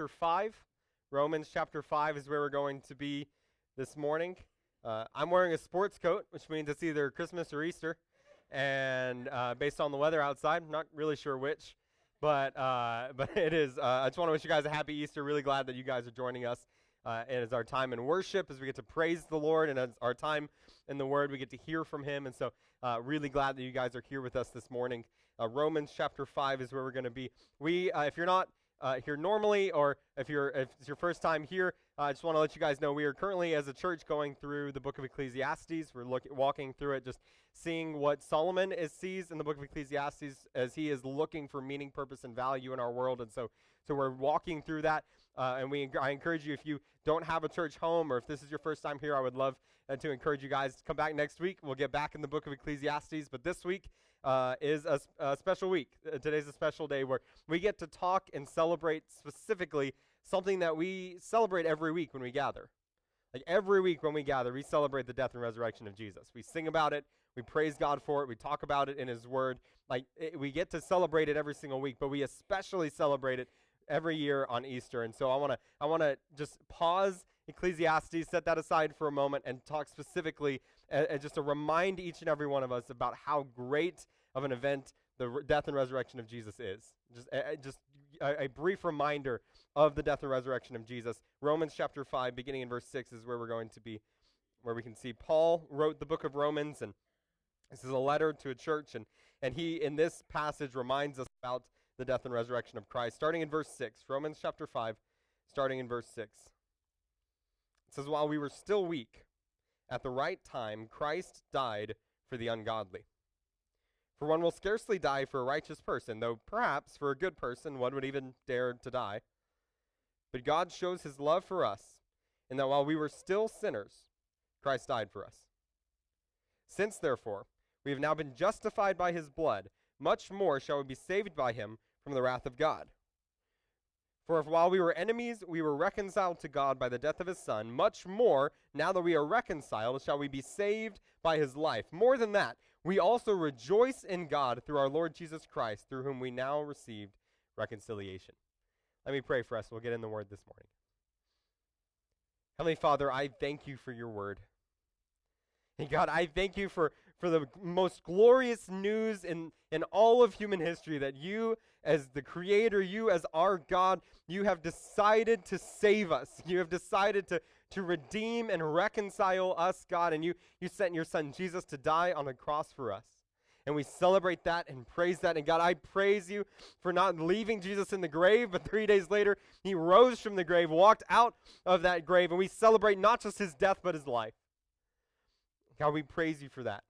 chapter 5. Romans chapter 5 is where we're going to be this morning. Uh, I'm wearing a sports coat, which means it's either Christmas or Easter. And uh, based on the weather outside, I'm not really sure which. But, uh, but it is. Uh, I just want to wish you guys a happy Easter. Really glad that you guys are joining us. Uh, and it's our time in worship as we get to praise the Lord, and as our time in the Word we get to hear from Him. And so, uh, really glad that you guys are here with us this morning. Romans chapter five is where we're going to be. We, if you're not uh, here normally, or if you're if it's your first time here, uh, I just want to let you guys know we are currently, as a church, going through the book of Ecclesiastes. We're looking walking through it, just seeing what Solomon is, sees in the book of Ecclesiastes as he is looking for meaning, purpose, and value in our world. And so, so we're walking through that. Uh, and we, I encourage you, if you don't have a church home, or if this is your first time here, I would love uh, to encourage you guys to come back next week. We'll get back in the book of Ecclesiastes. But this week uh, is a, a, special week. Uh, today's a special day where we get to talk and celebrate specifically something that we celebrate every week when we gather. Like every week when we gather, we celebrate the death and resurrection of Jesus. We sing about it, we praise God for it, we talk about it in His Word. Like it, we get to celebrate it every single week, but we especially celebrate it every year on Easter. And so I want to I want to just pause Ecclesiastes, set that aside for a moment, and talk specifically, uh, just to remind each and every one of us about how great of an event the re- death and resurrection of Jesus is. Just uh, just a, a, brief reminder of the death and resurrection of Jesus. Romans chapter five, beginning in verse six, is where we're going to be, where we can see Paul wrote the book of Romans, and this is a letter to a church, and and he in this passage reminds us about the death and resurrection of Christ. Starting in verse 6, Romans chapter 5, starting in verse 6. It says, While we were still weak, at the right time, Christ died for the ungodly. For one will scarcely die for a righteous person, though perhaps for a good person one would even dare to die. But God shows his love for us, in that while we were still sinners, Christ died for us. Since, therefore, we have now been justified by his blood, much more shall we be saved by him from the wrath of God. For if while we were enemies we were reconciled to God by the death of his Son, much more, now that we are reconciled, shall we be saved by his life. More than that, we also rejoice in God through our Lord Jesus Christ, through whom we now received reconciliation. Let me pray for us. We'll get in the word this morning. Heavenly Father, I thank you for your word. And God, I thank you for, for the most glorious news in, in all of human history that you, as the Creator, you, as our God, you have decided to save us. You have decided to, to redeem and reconcile us, God, and you, you sent your Son Jesus to die on a cross for us. And we celebrate that and praise that. And God, I praise you for not leaving Jesus in the grave, but three days later, he rose from the grave, walked out of that grave, and we celebrate not just his death, but his life. God, we praise you for that.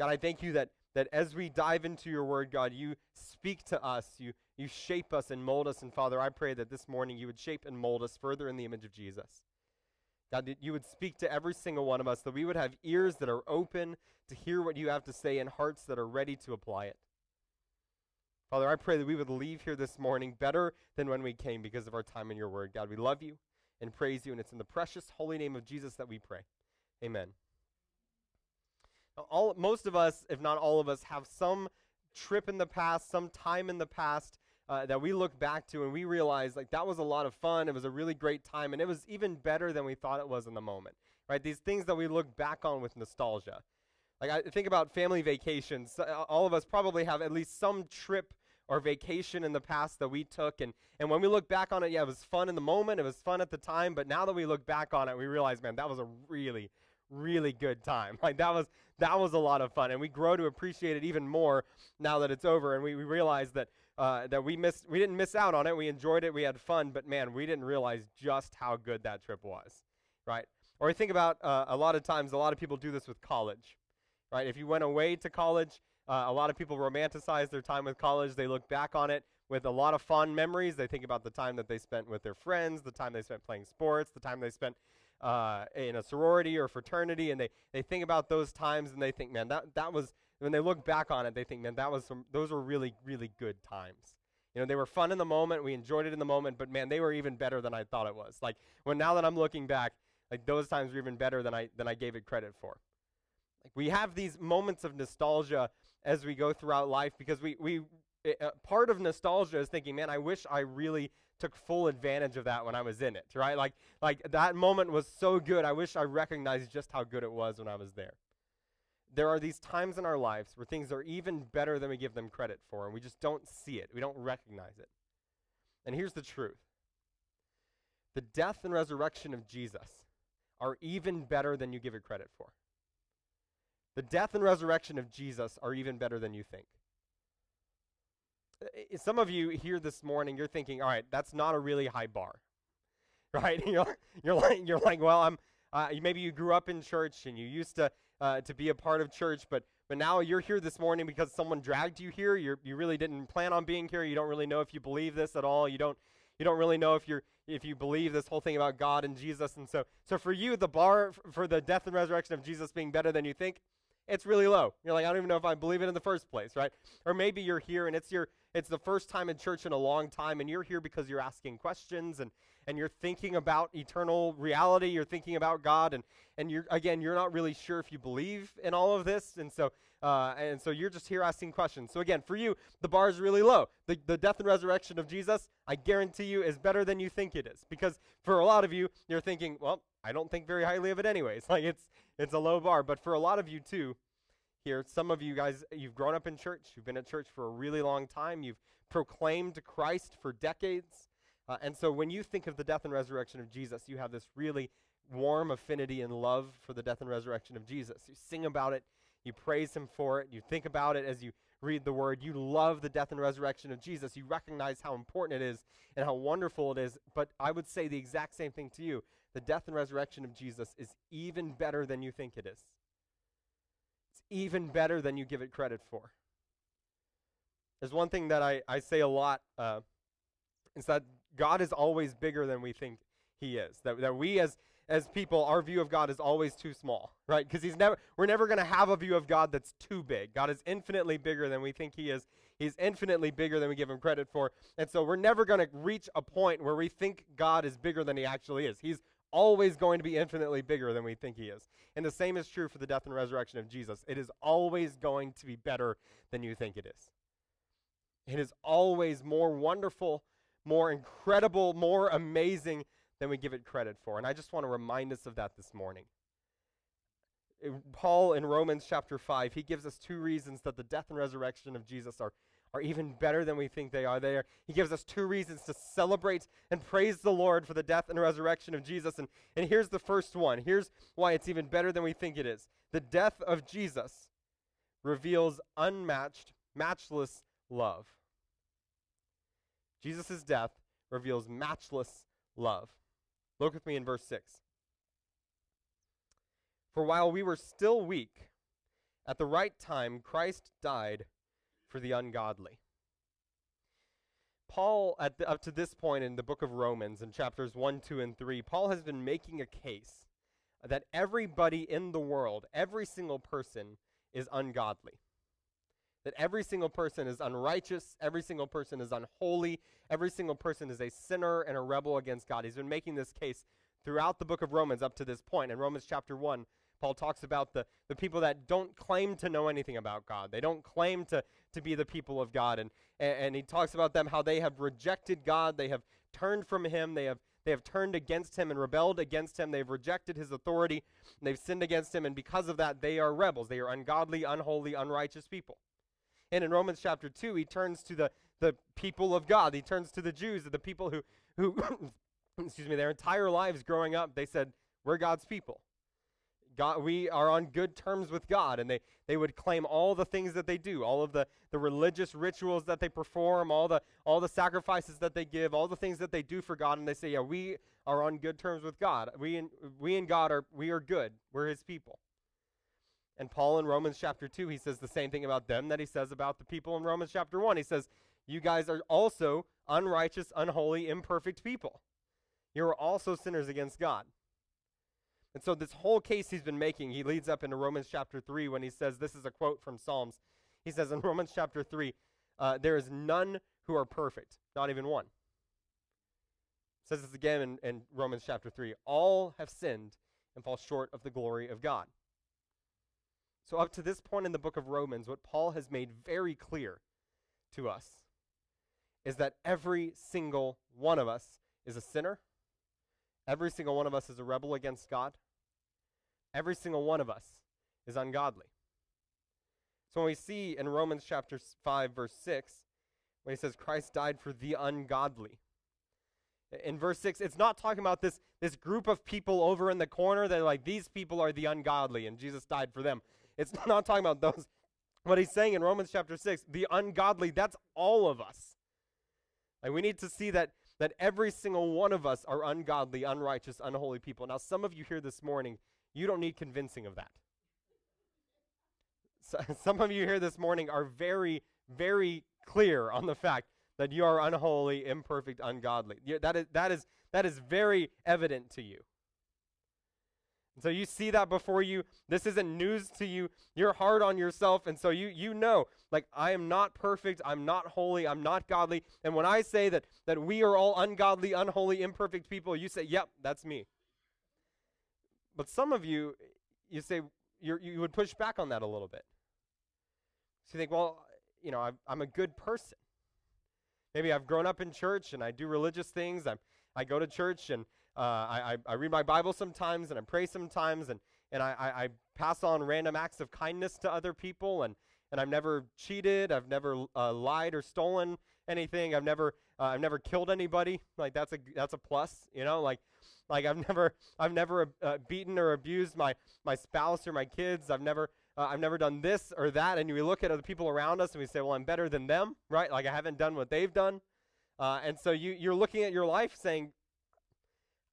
God, I thank you that, that as we dive into your word, God, you speak to us, you, you shape us and mold us. And Father, I pray that this morning you would shape and mold us further in the image of Jesus. God, that you would speak to every single one of us, that we would have ears that are open to hear what you have to say and hearts that are ready to apply it. Father, I pray that we would leave here this morning better than when we came because of our time in your word. God, we love you and praise you, and it's in the precious holy name of Jesus that we pray. Amen all most of us, if not all of us, have some trip in the past, some time in the past uh, that we look back to and we realize like that was a lot of fun. It was a really great time, and it was even better than we thought it was in the moment. Right? These things that we look back on with nostalgia. Like I think about family vacations. Uh, all of us probably have at least some trip or vacation in the past that we took and and when we look back on it yeah it was fun in the moment it was fun at the time but now that we look back on it we realize man that was a really really good time. Like that was that was a lot of fun, and we grow to appreciate it even more now that it's over, and we, we realize that uh, that we missed we didn't miss out on it. We enjoyed it, we had fun, but man, we didn't realize just how good that trip was, right? Or I think about uh, a lot of times, a lot of people do this with college, right? If you went away to college, uh, a lot of people romanticize their time with college. They look back on it with a lot of fond memories. They think about the time that they spent with their friends, the time they spent playing sports, the time they spent uh, in a sorority or fraternity, and they, they think about those times and they think, man, that, that was, when they look back on it, they think, man, that was some, those were really, really good times. You know, they were fun in the moment. We enjoyed it in the moment, but man, they were even better than I thought it was. Like when now that I'm looking back, like those times were even better than I than I gave it credit for. Like we have these moments of nostalgia as we go throughout life because we we it, uh, part of nostalgia is thinking, man, I wish I really took full advantage of that when I was in it, right? Like, like that moment was so good. I wish I recognized just how good it was when I was there. There are these times in our lives where things are even better than we give them credit for, and we just don't see it. We don't recognize it. And here's the truth the death and resurrection of Jesus are even better than you give it credit for. The death and resurrection of Jesus are even better than you think. Some of you here this morning, you're thinking, all right, that's not a really high bar, right? you're, you're like, you're like, well, I'm. Uh, maybe you grew up in church and you used to uh, to be a part of church, but but now you're here this morning because someone dragged you here. You you really didn't plan on being here. You don't really know if you believe this at all. You don't you don't really know if you're if you believe this whole thing about God and Jesus. And so so for you, the bar for the death and resurrection of Jesus being better than you think, it's really low. You're like, I don't even know if I believe it in the first place, right? Or maybe you're here and it's your it's the first time in church in a long time, and you're here because you're asking questions and, and you're thinking about eternal reality. You're thinking about God, and, and you're again, you're not really sure if you believe in all of this, and so uh, and so you're just here asking questions. So again, for you, the bar is really low. The, the death and resurrection of Jesus, I guarantee you, is better than you think it is. Because for a lot of you, you're thinking, well, I don't think very highly of it anyways. Like it's it's a low bar. But for a lot of you too, here. Some of you guys, you've grown up in church, you've been at church for a really long time, you've proclaimed Christ for decades. Uh, and so when you think of the death and resurrection of Jesus, you have this really warm affinity and love for the death and resurrection of Jesus. You sing about it, you praise him for it, you think about it as you read the word. You love the death and resurrection of Jesus. You recognize how important it is and how wonderful it is. But I would say the exact same thing to you. The death and resurrection of Jesus is even better than you think it is even better than you give it credit for. There's one thing that I, I say a lot uh, is that God is always bigger than we think He is. That, that we as as people, our view of God is always too small, right? Because He's never we're never going to have a view of God that's too big. God is infinitely bigger than we think He is. He's infinitely bigger than we give Him credit for, and so we're never going to reach a point where we think God is bigger than He actually is. He's always going to be infinitely bigger than we think he is. And the same is true for the death and resurrection of Jesus. It is always going to be better than you think it is. It is always more wonderful, more incredible, more amazing than we give it credit for. And I just want to remind us of that this morning. Paul in Romans chapter 5, he gives us two reasons that the death and resurrection of Jesus are are even better than we think they are. There, he gives us two reasons to celebrate and praise the Lord for the death and resurrection of Jesus. And, and here's the first one. Here's why it's even better than we think it is. The death of Jesus reveals unmatched, matchless love. Jesus' death reveals matchless love. Look with me in verse 6. For while we were still weak, at the right time, Christ died for the ungodly. Paul, the, up to this point in the book of Romans, in chapters 1, 2, and 3, Paul has been making a case that everybody in the world, every single person, is ungodly. That every single person is unrighteous, every single person is unholy, every single person is a sinner and a rebel against God. He's been making this case throughout the book of Romans up to this point. In Romans chapter 1, Paul talks about the, the people that don't claim to know anything about God. They don't claim to, to be the people of God. And, and, he talks about them how they have rejected God. They have turned from him. They have, they have turned against him and rebelled against him. They've rejected his authority. they've sinned against him. And because of that, they are rebels. They are ungodly, unholy, unrighteous people. And in Romans chapter 2, he turns to the, the people of God. He turns to the Jews, the people who, who excuse me, their entire lives growing up, they said, We're God's people. God, we are on good terms with God, and they, they would claim all the things that they do, all of the, the religious rituals that they perform, all the, all the sacrifices that they give, all the things that they do for God, and they say, yeah, we are on good terms with God. We and, we and God are, we are good. We're his people. And Paul in Romans chapter 2, he says the same thing about them that he says about the people in Romans chapter 1. He says, you guys are also unrighteous, unholy, imperfect people. You are also sinners against God. And so, this whole case he's been making, he leads up into Romans chapter 3 when he says, This is a quote from Psalms. He says in Romans chapter 3, uh, There is none who are perfect, not even one. says this again in, in Romans chapter 3 All have sinned and fall short of the glory of God. So, up to this point in the book of Romans, what Paul has made very clear to us is that every single one of us is a sinner. Every single one of us is a rebel against God. Every single one of us is ungodly. So when we see in Romans chapter 5 verse 6 when he says Christ died for the ungodly. In verse 6 it's not talking about this this group of people over in the corner that like these people are the ungodly and Jesus died for them. It's not talking about those what he's saying in Romans chapter 6, the ungodly, that's all of us. Like we need to see that that every single one of us are ungodly, unrighteous, unholy people. Now some of you here this morning, you don't need convincing of that. So, some of you here this morning are very very clear on the fact that you are unholy, imperfect, ungodly. That is that is that is very evident to you. So you see that before you. This isn't news to you. You're hard on yourself. And so you, you know, like, I am not perfect. I'm not holy. I'm not godly. And when I say that, that we are all ungodly, unholy, imperfect people, you say, yep, that's me. But some of you, you say, you you would push back on that a little bit. So you think, well, you know, I'm, I'm a good person. Maybe I've grown up in church and I do religious things. I'm, I go to church and uh, I, I, read my Bible sometimes and I pray sometimes and, and I, I, I pass on random acts of kindness to other people and, and I've never cheated. I've never uh, lied or stolen anything. I've never uh, I've never killed anybody. Like that's a that's a plus, you know. Like like I've never I've never uh, beaten or abused my my spouse or my kids. I've never uh, I've never done this or that. And we look at other people around us and we say, well, I'm better than them, right? Like I haven't done what they've done. Uh, and so you you're looking at your life saying,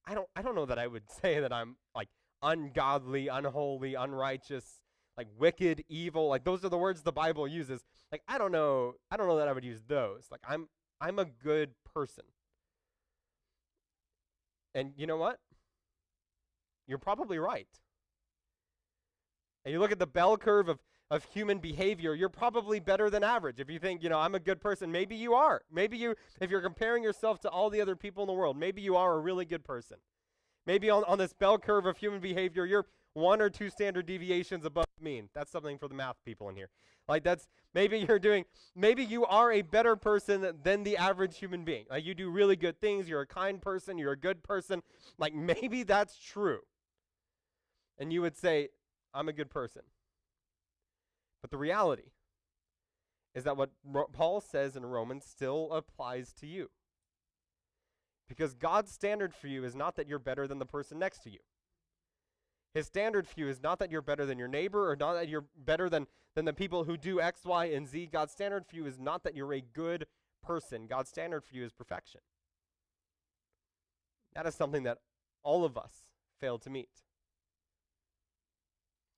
I don't I don't know that I would say that I'm like ungodly, unholy, unrighteous, like wicked, evil. Like those are the words the Bible uses. Like I don't know I don't know that I would use those. Like I'm I'm a good person. And you know what? You're probably right. And you look at the bell curve of of human behavior, you're probably better than average. If you think, you know, I'm a good person, maybe you are. Maybe you, if you're comparing yourself to all the other people in the world, maybe you are a really good person. Maybe on, on this bell curve of human behavior, you're one or two standard deviations above mean. That's something for the math people in here. Like that's maybe you're doing maybe you are a better person than the average human being. Like you do really good things, you're a kind person, you're a good person. Like maybe that's true. And you would say, I'm a good person. But the reality is that what Ro- Paul says in Romans still applies to you. Because God's standard for you is not that you're better than the person next to you. His standard for you is not that you're better than your neighbor or not that you're better than, than the people who do X, Y, and Z. God's standard for you is not that you're a good person. God's standard for you is perfection. That is something that all of us fail to meet.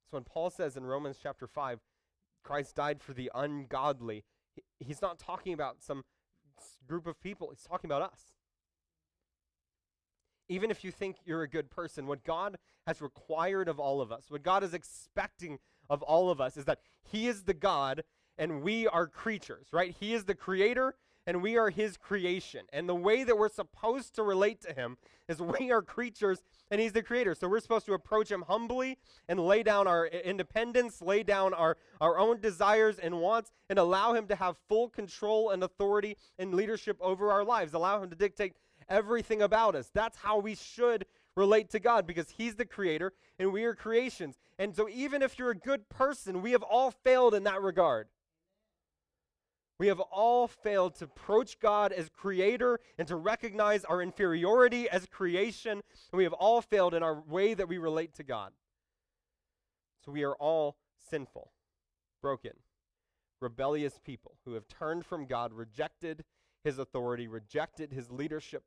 So when Paul says in Romans chapter 5, Christ died for the ungodly, he's not talking about some group of people, he's talking about us. Even if you think you're a good person, what God has required of all of us, what God is expecting of all of us, is that He is the God and we are creatures, right? He is the creator and we are his creation. And the way that we're supposed to relate to him is we are creatures and he's the creator. So we're supposed to approach him humbly and lay down our independence, lay down our, our own desires and wants, and allow him to have full control and authority and leadership over our lives. Allow him to dictate everything about us. That's how we should relate to God because He's the creator and we are creations. And so, even if you're a good person, we have all failed in that regard. We have all failed to approach God as creator and to recognize our inferiority as creation. And we have all failed in our way that we relate to God. So we are all sinful, broken, rebellious people who have turned from God, rejected his authority, rejected his leadership,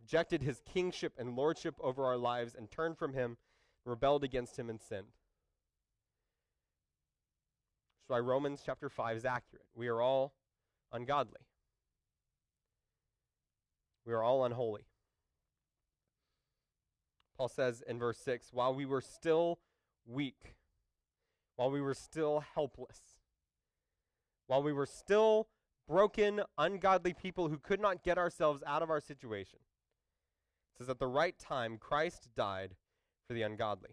rejected his kingship and lordship over our lives, and turned from him, rebelled against him, and sinned why Romans chapter 5 is accurate. We are all ungodly. We are all unholy. Paul says in verse 6 while we were still weak, while we were still helpless, while we were still broken, ungodly people who could not get ourselves out of our situation, it says at the right time, Christ died for the ungodly.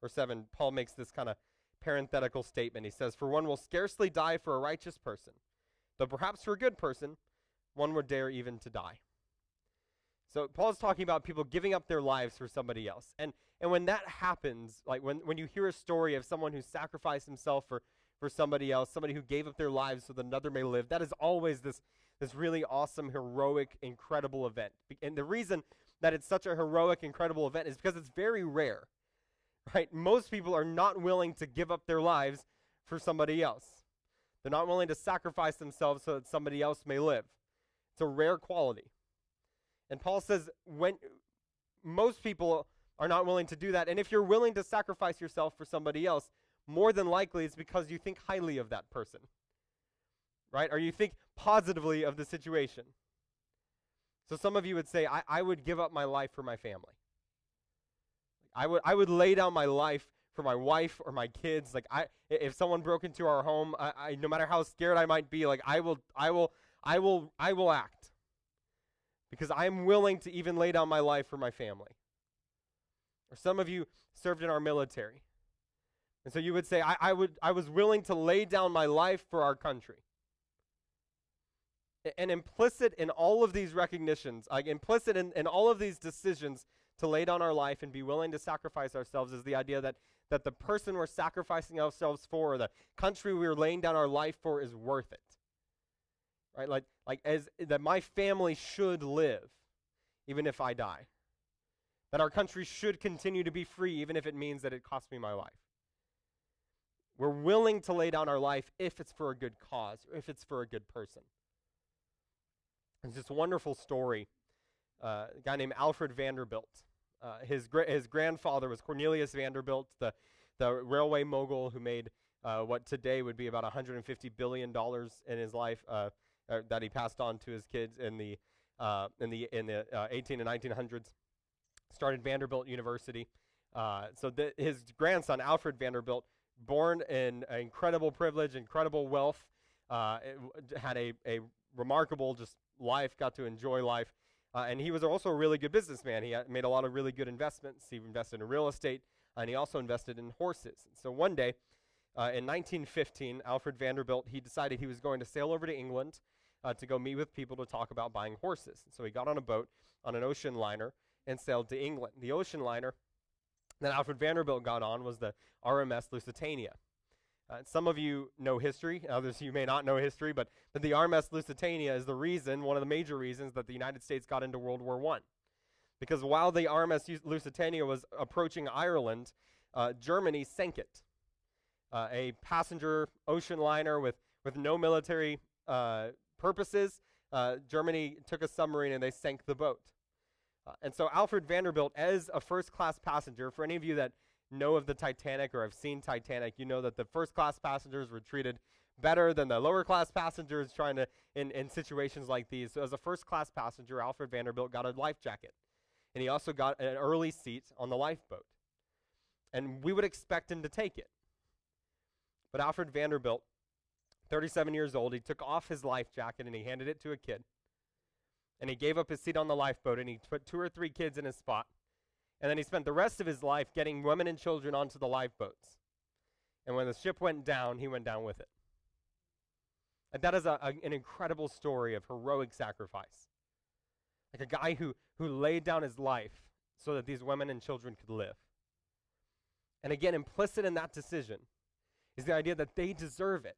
Verse 7, Paul makes this kind of parenthetical statement. He says, For one will scarcely die for a righteous person, though perhaps for a good person, one would dare even to die. So Paul's talking about people giving up their lives for somebody else. And and when that happens, like when, when you hear a story of someone who sacrificed himself for, for somebody else, somebody who gave up their lives so that another may live, that is always this, this really awesome, heroic, incredible event. And the reason that it's such a heroic, incredible event is because it's very rare. Right? Most people are not willing to give up their lives for somebody else. They're not willing to sacrifice themselves so that somebody else may live. It's a rare quality. And Paul says when most people are not willing to do that. And if you're willing to sacrifice yourself for somebody else, more than likely it's because you think highly of that person. Right? Or you think positively of the situation. So some of you would say, I, I would give up my life for my family. I would I would lay down my life for my wife or my kids. Like I if someone broke into our home, I, I no matter how scared I might be, like I will I will I will I will act. Because I'm willing to even lay down my life for my family. Or some of you served in our military. And so you would say, I, I, would, I was willing to lay down my life for our country. And implicit in all of these recognitions, like implicit in, in all of these decisions to lay down our life and be willing to sacrifice ourselves is the idea that, that the person we're sacrificing ourselves for or the country we're laying down our life for is worth it. Right? Like, like as that my family should live even if I die that our country should continue to be free, even if it means that it costs me my life. We're willing to lay down our life if it's for a good cause, if it's for a good person. It's this wonderful story. Uh, a guy named Alfred Vanderbilt. Uh, his, his grandfather was Cornelius Vanderbilt, the, the railway mogul who made uh, what today would be about $150 billion in his life uh, uh, that he passed on to his kids in the, uh, in the, in the 18 and 1900s started Vanderbilt University. Uh, so his grandson, Alfred Vanderbilt, born in incredible privilege, incredible wealth, uh, had a, a remarkable just life, got to enjoy life. Uh, and he was also a really good businessman. He made a lot of really good investments. He invested in real estate, and he also invested in horses. So one day, uh, in 1915, Alfred Vanderbilt, he decided he was going to sail over to England uh, to go meet with people to talk about buying horses. So he got on a boat on an ocean liner and sailed to England. The ocean liner that Alfred Vanderbilt got on was the RMS Lusitania. Uh, some of you know history, others you may not know history, but, but the RMS Lusitania is the reason, one of the major reasons, that the United States got into World War I. Because while the RMS Lusitania was approaching Ireland, uh, Germany sank it. Uh, a passenger ocean liner with, with no military uh, purposes, uh, Germany took a submarine and they sank the boat. Uh, and so Alfred Vanderbilt, as a first class passenger, for any of you that know of the Titanic or have seen Titanic, you know that the first class passengers were treated better than the lower class passengers trying to in, in situations like these. So as a first class passenger, Alfred Vanderbilt got a life jacket. And he also got an early seat on the lifeboat. And we would expect him to take it. But Alfred Vanderbilt, 37 years old, he took off his life jacket and he handed it to a kid and he gave up his seat on the lifeboat and he put two or three kids in his spot. And then he spent the rest of his life getting women and children onto the lifeboats. And when the ship went down, he went down with it. And that is a, a, an incredible story of heroic sacrifice. Like a guy who, who laid down his life so that these women and children could live. And again, implicit in that decision is the idea that they deserve it.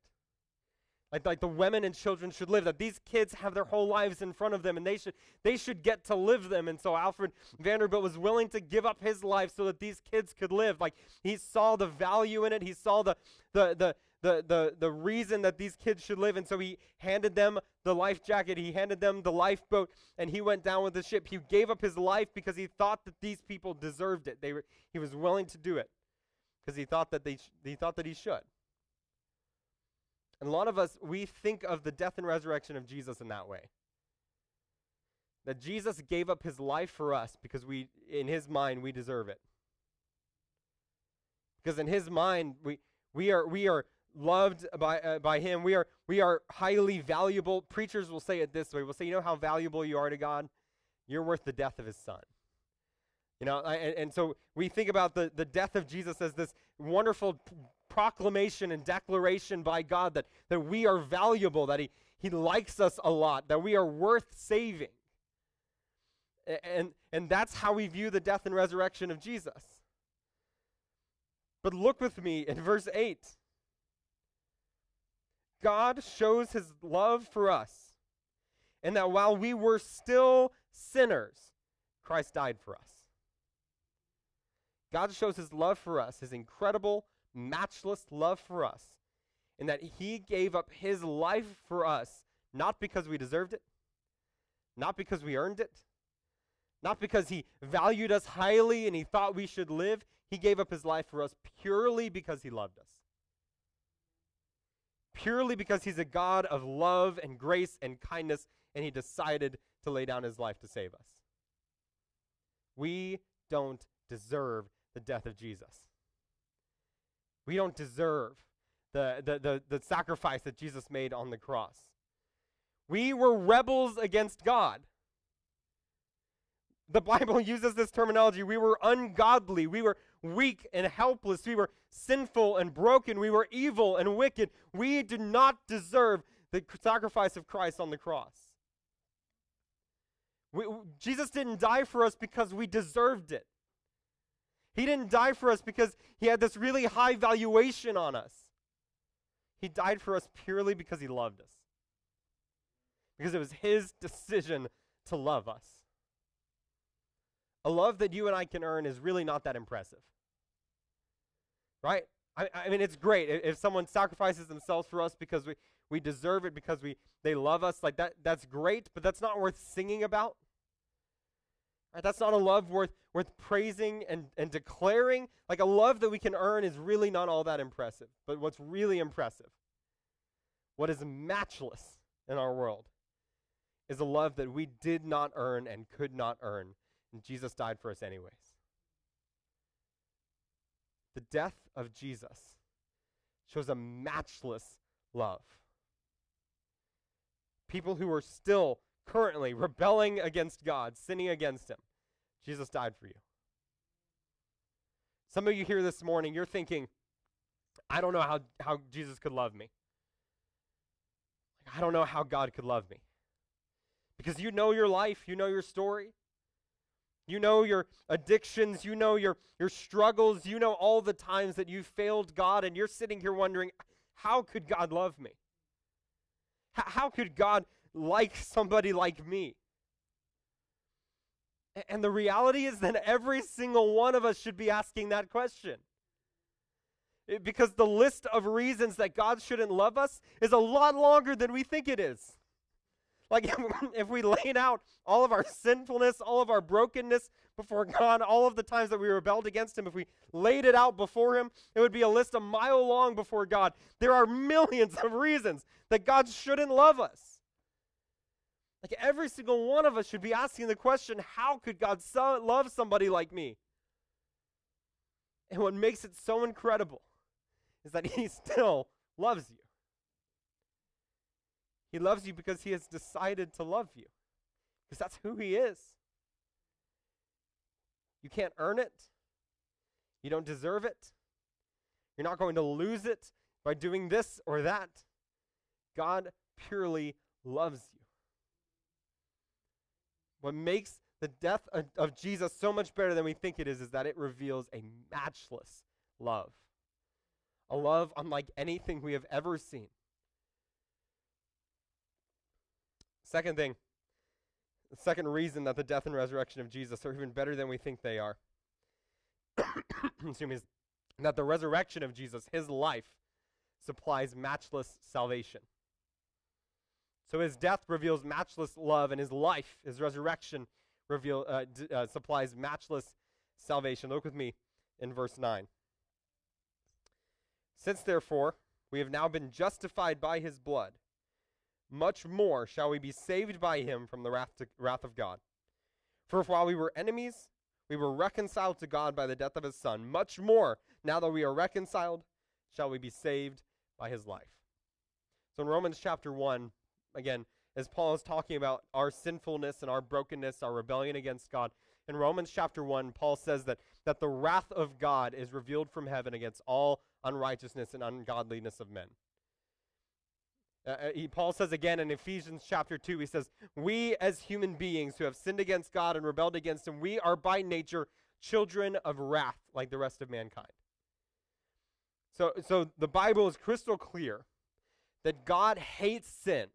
Like, like the women and children should live, that these kids have their whole lives in front of them and they should, they should get to live them. And so Alfred Vanderbilt was willing to give up his life so that these kids could live. Like he saw the value in it, he saw the, the, the, the, the, the reason that these kids should live. And so he handed them the life jacket, he handed them the lifeboat, and he went down with the ship. He gave up his life because he thought that these people deserved it. They were, he was willing to do it because he thought that they sh- he thought that he should. And a lot of us, we think of the death and resurrection of Jesus in that way. That Jesus gave up his life for us because we, in his mind, we deserve it. Because in his mind, we, we, are, we are loved by, uh, by him. We are, we are highly valuable. Preachers will say it this way. We'll say, you know how valuable you are to God? You're worth the death of his son. You know, and, and so we think about the, the death of Jesus as this wonderful proclamation and declaration by God that, that we are valuable, that he, he likes us a lot, that we are worth saving. And, and that's how we view the death and resurrection of Jesus. But look with me in verse 8. God shows his love for us, and that while we were still sinners, Christ died for us. God shows his love for us, his incredible, matchless love for us, in that he gave up his life for us, not because we deserved it, not because we earned it, not because he valued us highly and he thought we should live. He gave up his life for us purely because he loved us. Purely because he's a God of love and grace and kindness, and he decided to lay down his life to save us. We don't deserve the death of Jesus. We don't deserve the, the, the, the sacrifice that Jesus made on the cross. We were rebels against God. The Bible uses this terminology. We were ungodly. We were weak and helpless. We were sinful and broken. We were evil and wicked. We do not deserve the sacrifice of Christ on the cross. We, Jesus didn't die for us because we deserved it. He didn't die for us because he had this really high valuation on us. He died for us purely because he loved us. Because it was his decision to love us. A love that you and I can earn is really not that impressive. Right? I, I mean, it's great if, someone sacrifices themselves for us because we, we deserve it, because we, they love us. Like that, that's great, but that's not worth singing about. Right? That's not a love worth, worth praising and, and declaring. Like a love that we can earn is really not all that impressive. But what's really impressive, what is matchless in our world, is a love that we did not earn and could not earn. And Jesus died for us, anyways. The death of Jesus shows a matchless love. People who are still currently rebelling against God, sinning against Him. Jesus died for you. Some of you here this morning, you're thinking, I don't know how, how Jesus could love me. I don't know how God could love me. Because you know your life, you know your story. You know your addictions, you know your, your struggles, you know all the times that you failed God, and you're sitting here wondering, how could God love me? H- how could God like somebody like me? And the reality is that every single one of us should be asking that question. Because the list of reasons that God shouldn't love us is a lot longer than we think it is. Like, if we laid out all of our sinfulness, all of our brokenness before God, all of the times that we rebelled against Him, if we laid it out before Him, it would be a list a mile long before God. There are millions of reasons that God shouldn't love us. Like every single one of us should be asking the question how could God so love somebody like me? And what makes it so incredible is that He still loves you. He loves you because He has decided to love you, because that's who He is. You can't earn it, you don't deserve it. You're not going to lose it by doing this or that. God purely loves you. What makes the death of, Jesus so much better than we think it is is that it reveals a matchless love. A love unlike anything we have ever seen. Second thing, the second reason that the death and resurrection of Jesus are even better than we think they are, excuse me, is that the resurrection of Jesus, his life, supplies matchless salvation. So his death reveals matchless love, and his life, his resurrection, reveal, uh, d- uh, supplies matchless salvation. Look with me in verse 9. Since, therefore, we have now been justified by his blood, much more shall we be saved by him from the wrath, to, wrath of God. For if while we were enemies, we were reconciled to God by the death of his Son, much more, now that we are reconciled, shall we be saved by his life. So in Romans chapter 1, again, as Paul is talking about our sinfulness and our brokenness, our rebellion against God. In Romans chapter 1, Paul says that, that the wrath of God is revealed from heaven against all unrighteousness and ungodliness of men. Uh, uh, he, Paul says again in Ephesians chapter 2, he says, We as human beings who have sinned against God and rebelled against Him, we are by nature children of wrath like the rest of mankind. So, so the Bible is crystal clear that God hates sin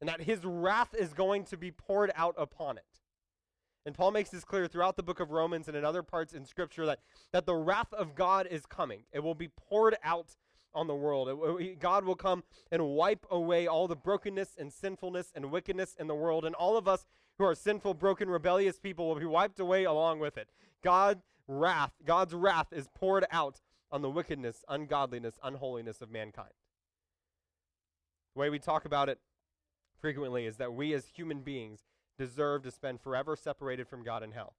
and that His wrath is going to be poured out upon it. And Paul makes this clear throughout the book of Romans and in other parts in Scripture that, that the wrath of God is coming. It will be poured out on the world. It, God will come and wipe away all the brokenness and sinfulness and wickedness in the world. And all of us who are sinful, broken, rebellious people will be wiped away along with it. God wrath, God's wrath is poured out on the wickedness, ungodliness, unholiness of mankind. The way we talk about it frequently is that we as human beings deserve to spend forever separated from God in hell.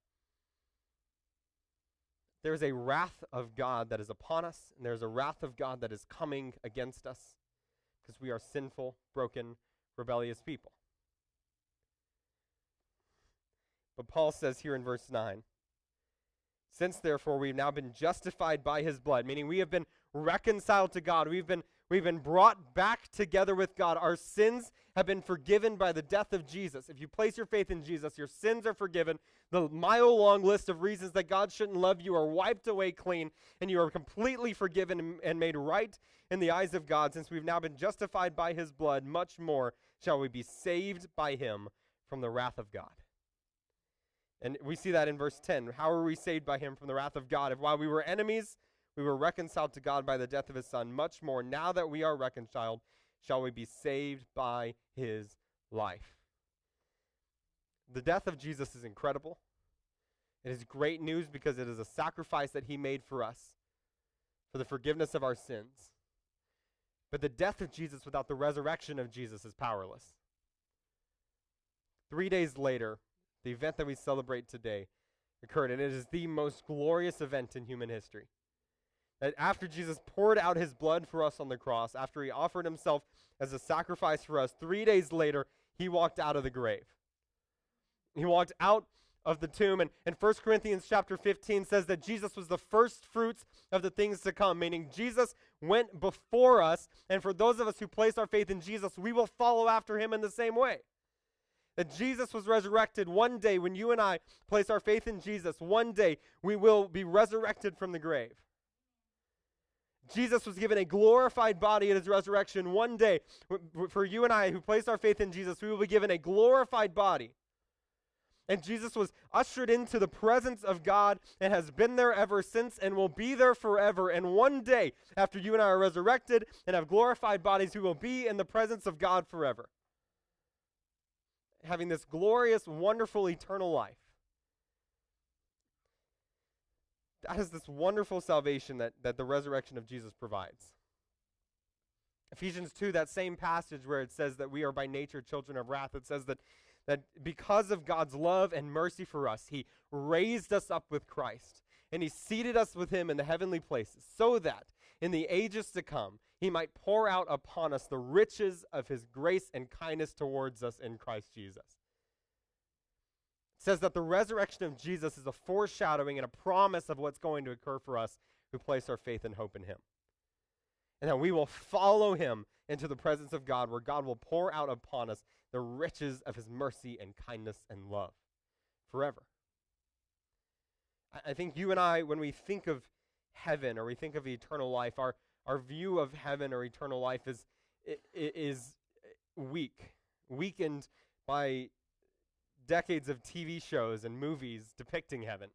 There is a wrath of God that is upon us, and there's a wrath of God that is coming against us because we are sinful, broken, rebellious people. But Paul says here in verse 9 Since therefore we've now been justified by his blood, meaning we have been reconciled to God, we've been We've been brought back together with God. Our sins have been forgiven by the death of Jesus. If you place your faith in Jesus, your sins are forgiven. The mile long list of reasons that God shouldn't love you are wiped away clean, and you are completely forgiven and made right in the eyes of God. Since we've now been justified by his blood, much more shall we be saved by him from the wrath of God. And we see that in verse 10. How are we saved by him from the wrath of God? If while we were enemies, we were reconciled to God by the death of his Son. Much more, now that we are reconciled, shall we be saved by his life. The death of Jesus is incredible. It is great news because it is a sacrifice that he made for us for the forgiveness of our sins. But the death of Jesus without the resurrection of Jesus is powerless. Three days later, the event that we celebrate today occurred, and it is the most glorious event in human history that after Jesus poured out his blood for us on the cross, after he offered himself as a sacrifice for us, three days later, he walked out of the grave. He walked out of the tomb. And, and 1 Corinthians chapter 15 says that Jesus was the first fruits of the things to come, meaning Jesus went before us. And for those of us who place our faith in Jesus, we will follow after him in the same way. That Jesus was resurrected one day when you and I place our faith in Jesus, one day we will be resurrected from the grave. Jesus was given a glorified body at his resurrection. One day, for you and I who place our faith in Jesus, we will be given a glorified body. And Jesus was ushered into the presence of God and has been there ever since and will be there forever. And one day, after you and I are resurrected and have glorified bodies, we will be in the presence of God forever. Having this glorious, wonderful, eternal life. That is this wonderful salvation that, that the resurrection of Jesus provides. Ephesians 2, that same passage where it says that we are by nature children of wrath, it says that, that because of God's love and mercy for us, He raised us up with Christ and He seated us with Him in the heavenly places so that in the ages to come, He might pour out upon us the riches of His grace and kindness towards us in Christ Jesus says that the resurrection of Jesus is a foreshadowing and a promise of what's going to occur for us who place our faith and hope in him. And that we will follow him into the presence of God, where God will pour out upon us the riches of his mercy and kindness and love forever. I, think you and I, when we think of heaven or we think of eternal life, our, our view of heaven or eternal life is, is weak, weakened by decades of TV shows and movies depicting heaven.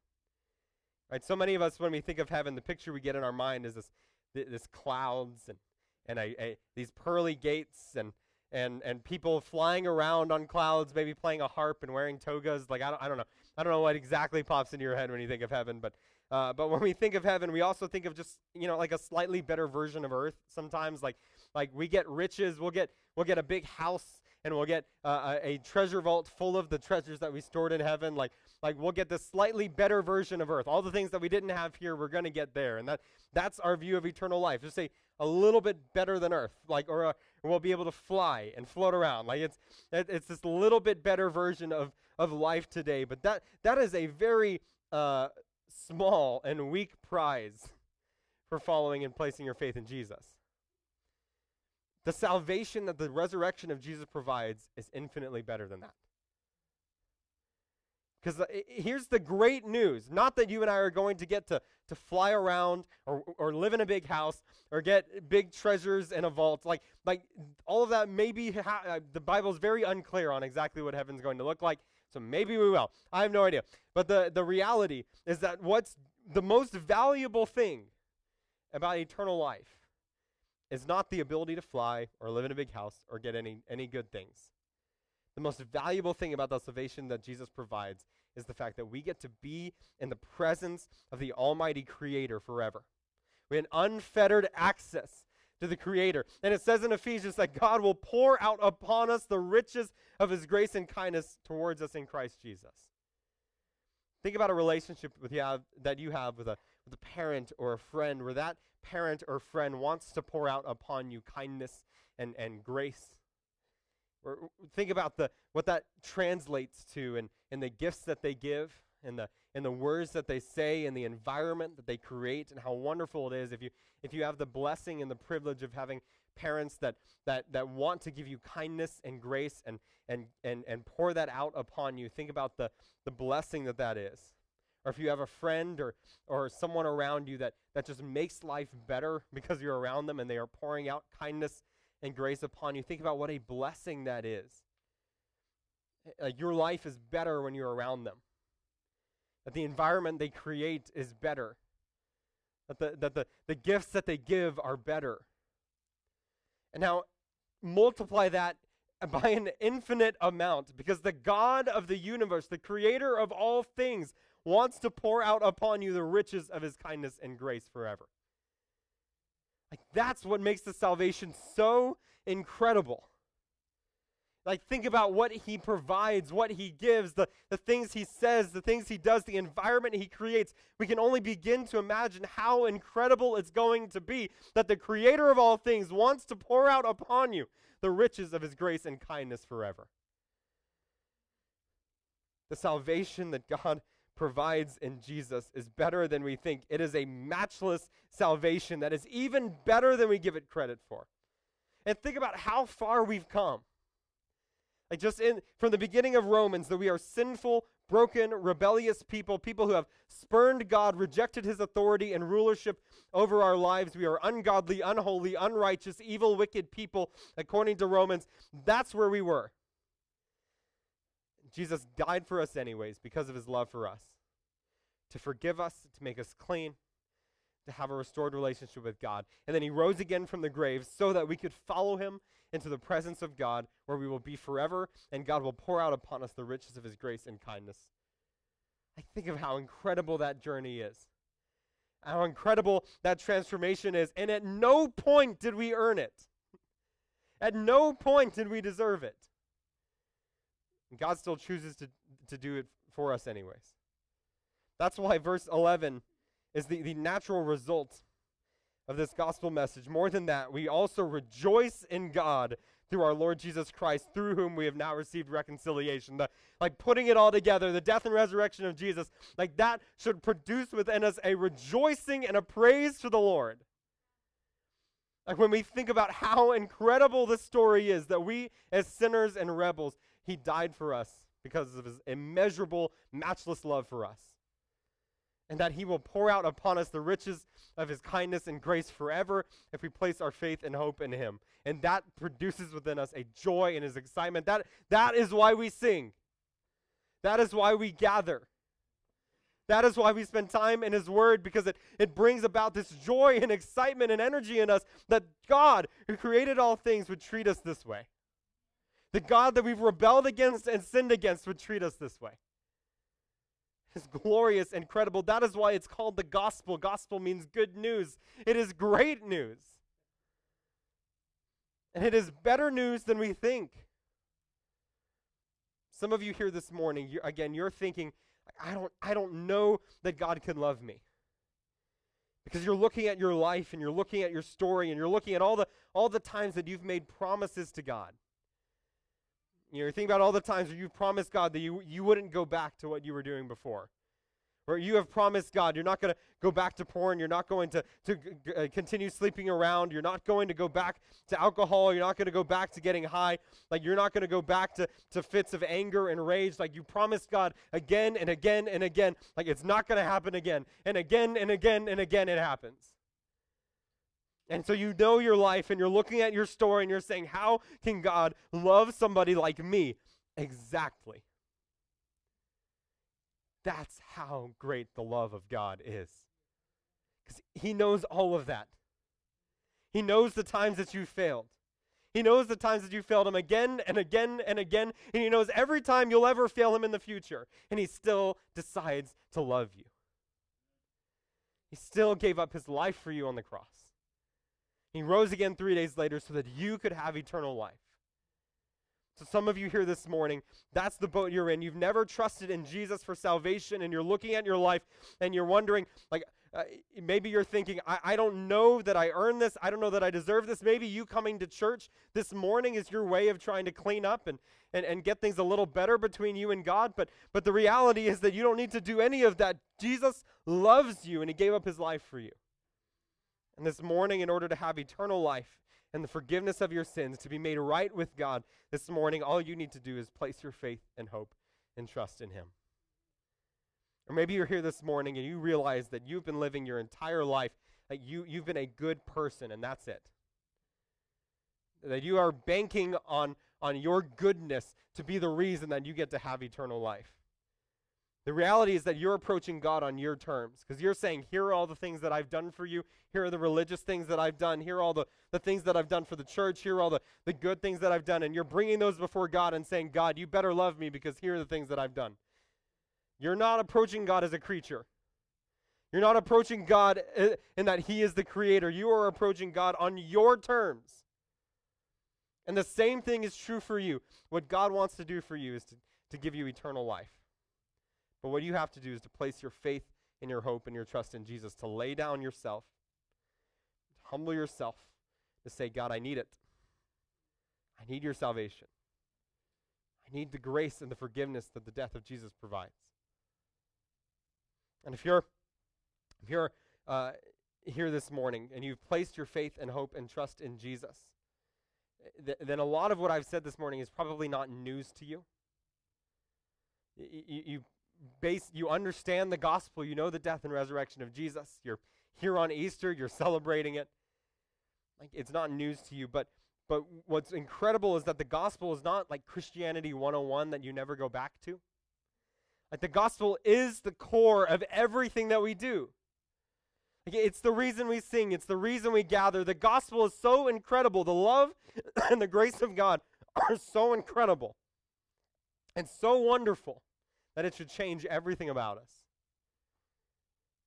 Right? So many of us, when we think of heaven, the picture we get in our mind is this, th- this clouds and, and these pearly gates and, and, and people flying around on clouds, maybe playing a harp and wearing togas. Like, I don't, I don't know. I don't know what exactly pops into your head when you think of heaven, but, uh, but when we think of heaven, we also think of just, you know, like a slightly better version of earth sometimes. Like, like we get riches, we'll get, we'll get a big house and we'll get uh, a, a treasure vault full of the treasures that we stored in heaven. Like, like we'll get the slightly better version of earth. All the things that we didn't have here, we're going to get there. And that, that's our view of eternal life. Just say a little bit better than earth. Like, or uh, we'll be able to fly and float around. Like it's, it, it's this little bit better version of, of life today. But that, that is a very uh, small and weak prize for following and placing your faith in Jesus. The salvation that the resurrection of Jesus provides is infinitely better than that. Because uh, here's the great news not that you and I are going to get to, to fly around or, or live in a big house or get big treasures in a vault. Like, like all of that, maybe ha- uh, the Bible is very unclear on exactly what heaven's going to look like. So maybe we will. I have no idea. But the, the reality is that what's the most valuable thing about eternal life is not the ability to fly or live in a big house or get any, any good things. The most valuable thing about the salvation that Jesus provides is the fact that we get to be in the presence of the Almighty Creator forever. We have unfettered access to the Creator. And it says in Ephesians that God will pour out upon us the riches of His grace and kindness towards us in Christ Jesus. Think about a relationship with you have, that you have with a, with a parent or a friend where that parent or friend wants to pour out upon you kindness and, and grace. Or think about the, what that translates to and, and the gifts that they give and the, and the words that they say and the environment that they create and how wonderful it is if you, if you have the blessing and the privilege of having parents that, that, that want to give you kindness and grace and, and, and, and pour that out upon you. Think about the, the blessing that that is or if you have a friend or, or someone around you that, that just makes life better because you're around them and they are pouring out kindness and grace upon you, think about what a blessing that is. Eh, like your life is better when you're around them. That the environment they create is better. That the, that the, the gifts that they give are better. And now multiply that by an infinite amount because the God of the universe, the creator of all things, wants to pour out upon you the riches of his kindness and grace forever. Like, that's what makes the salvation so incredible. Like, think about what he provides, what he gives, the, the things he says, the things he does, the environment he creates. We can only begin to imagine how incredible it's going to be that the creator of all things wants to pour out upon you the riches of his grace and kindness forever. The salvation that God provides in Jesus is better than we think. It is a matchless salvation that is even better than we give it credit for. And think about how far we've come. Like just in from the beginning of Romans that we are sinful, broken, rebellious people, people who have spurned God, rejected his authority and rulership over our lives. We are ungodly, unholy, unrighteous, evil, wicked people according to Romans. That's where we were. Jesus died for us, anyways, because of his love for us, to forgive us, to make us clean, to have a restored relationship with God. And then he rose again from the grave so that we could follow him into the presence of God, where we will be forever, and God will pour out upon us the riches of his grace and kindness. I think of how incredible that journey is, how incredible that transformation is. And at no point did we earn it, at no point did we deserve it. And God still chooses to, to do it for us, anyways. That's why verse 11 is the, the natural result of this gospel message. More than that, we also rejoice in God through our Lord Jesus Christ, through whom we have now received reconciliation. The, like putting it all together, the death and resurrection of Jesus, like that should produce within us a rejoicing and a praise to the Lord. Like when we think about how incredible this story is that we, as sinners and rebels, he died for us because of his immeasurable, matchless love for us. And that he will pour out upon us the riches of his kindness and grace forever if we place our faith and hope in him. And that produces within us a joy and his excitement. That, that is why we sing. That is why we gather. That is why we spend time in His Word because it, it brings about this joy and excitement and energy in us that God, who created all things, would treat us this way. The God that we've rebelled against and sinned against would treat us this way. It's glorious, incredible. That is why it's called the gospel. Gospel means good news. It is great news. And it is better news than we think. Some of you here this morning, you, again, you're thinking, I don't, I don't know that God can love me. Because you're looking at your life and you're looking at your story and you're looking at all the, all the times that you've made promises to God. You know, think about all the times where you've promised God that you, you wouldn't go back to what you were doing before. Or you have promised God you're not going to go back to porn. You're not going to, to uh, continue sleeping around. You're not going to go back to alcohol. You're not going to go back to getting high. Like you're not going to go back to, to fits of anger and rage. Like you promised God again and again and again. Like it's not going to happen again. And again and again and again it happens. And so you know your life and you're looking at your story and you're saying, How can God love somebody like me? Exactly. That's how great the love of God is. Because He knows all of that. He knows the times that you failed. He knows the times that you failed Him again and again and again. And He knows every time you'll ever fail Him in the future. And He still decides to love you. He still gave up His life for you on the cross. He rose again three days later so that you could have eternal life. So, some of you here this morning, that's the boat you're in. You've never trusted in Jesus for salvation, and you're looking at your life and you're wondering, like, uh, maybe you're thinking, I, I don't know that I earn this. I don't know that I deserve this. Maybe you coming to church this morning is your way of trying to clean up and, and, and get things a little better between you and God. But, but the reality is that you don't need to do any of that. Jesus loves you, and He gave up His life for you. And this morning, in order to have eternal life and the forgiveness of your sins, to be made right with God, this morning, all you need to do is place your faith and hope and trust in Him. Or maybe you're here this morning and you realize that you've been living your entire life, that you, you've been a good person, and that's it. That you are banking on, on your goodness to be the reason that you get to have eternal life. The reality is that you're approaching God on your terms because you're saying, Here are all the things that I've done for you. Here are the religious things that I've done. Here are all the, the things that I've done for the church. Here are all the, the good things that I've done. And you're bringing those before God and saying, God, you better love me because here are the things that I've done. You're not approaching God as a creature. You're not approaching God uh, in that He is the creator. You are approaching God on your terms. And the same thing is true for you. What God wants to do for you is to, to give you eternal life. But what you have to do is to place your faith and your hope and your trust in Jesus, to lay down yourself, humble yourself, to say, God, I need it. I need your salvation. I need the grace and the forgiveness that the death of Jesus provides. And if you're if you're uh, here this morning and you've placed your faith and hope and trust in Jesus, th- then a lot of what I've said this morning is probably not news to you. Y- you base you understand the gospel, you know the death and resurrection of Jesus. You're here on Easter, you're celebrating it. Like it's not news to you, but but what's incredible is that the gospel is not like Christianity 101 that you never go back to. Like the gospel is the core of everything that we do. Like it's the reason we sing, it's the reason we gather. The gospel is so incredible. The love and the grace of God are so incredible and so wonderful that it should change everything about us.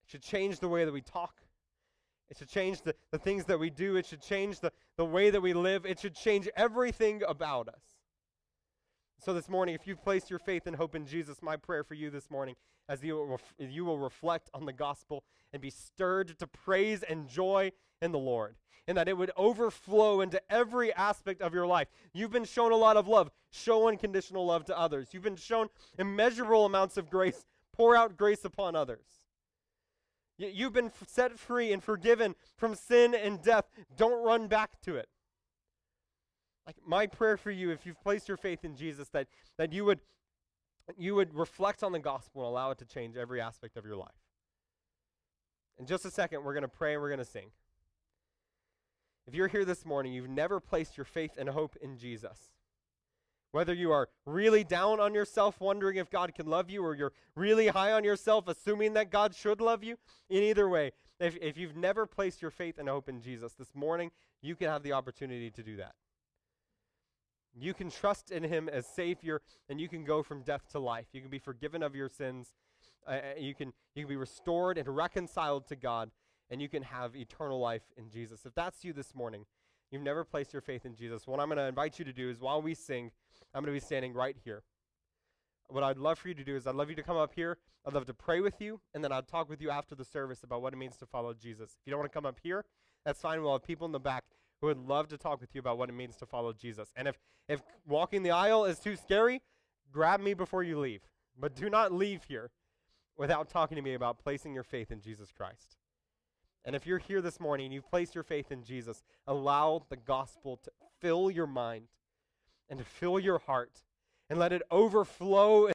It should change the way that we talk. It should change the, the things that we do. It should change the, the way that we live. It should change everything about us. So, this morning, if you've placed your faith and hope in Jesus, my prayer for you this morning, as you ref- you will reflect on the gospel and be stirred to praise and joy in the Lord, and that it would overflow into every aspect of your life. You've been shown a lot of love. Show unconditional love to others. You've been shown immeasurable amounts of grace. Pour out grace upon others. You've been set free and forgiven from sin and death. Don't run back to it. Like my prayer for you, if you've placed your faith in Jesus, that, that you would you would reflect on the gospel and allow it to change every aspect of your life. In just a second, we're going to pray and we're going to sing. If you're here this morning, you've never placed your faith and hope in Jesus. Whether you are really down on yourself, wondering if God can love you, or you're really high on yourself, assuming that God should love you, in either way, if, if you've never placed your faith and hope in Jesus, this morning you can have the opportunity to do that. You can trust in Him as Savior, and you can go from death to life. You can be forgiven of your sins. Uh, you, can, you can be restored and reconciled to God, and you can have eternal life in Jesus. If that's you this morning, you've never placed your faith in Jesus, what I'm going to invite you to do is while we sing, I'm going to be standing right here. What I'd love for you to do is I'd love you to come up here. I'd love to pray with you, and then I'd talk with you after the service about what it means to follow Jesus. If you don't want to come up here, that's fine. We'll have people in the back who would love to talk with you about what it means to follow Jesus. And if, if walking the aisle is too scary, grab me before you leave. But do not leave here without talking to me about placing your faith in Jesus Christ. And if you're here this morning and you've placed your faith in Jesus, allow the gospel to fill your mind and to fill your heart and let it overflow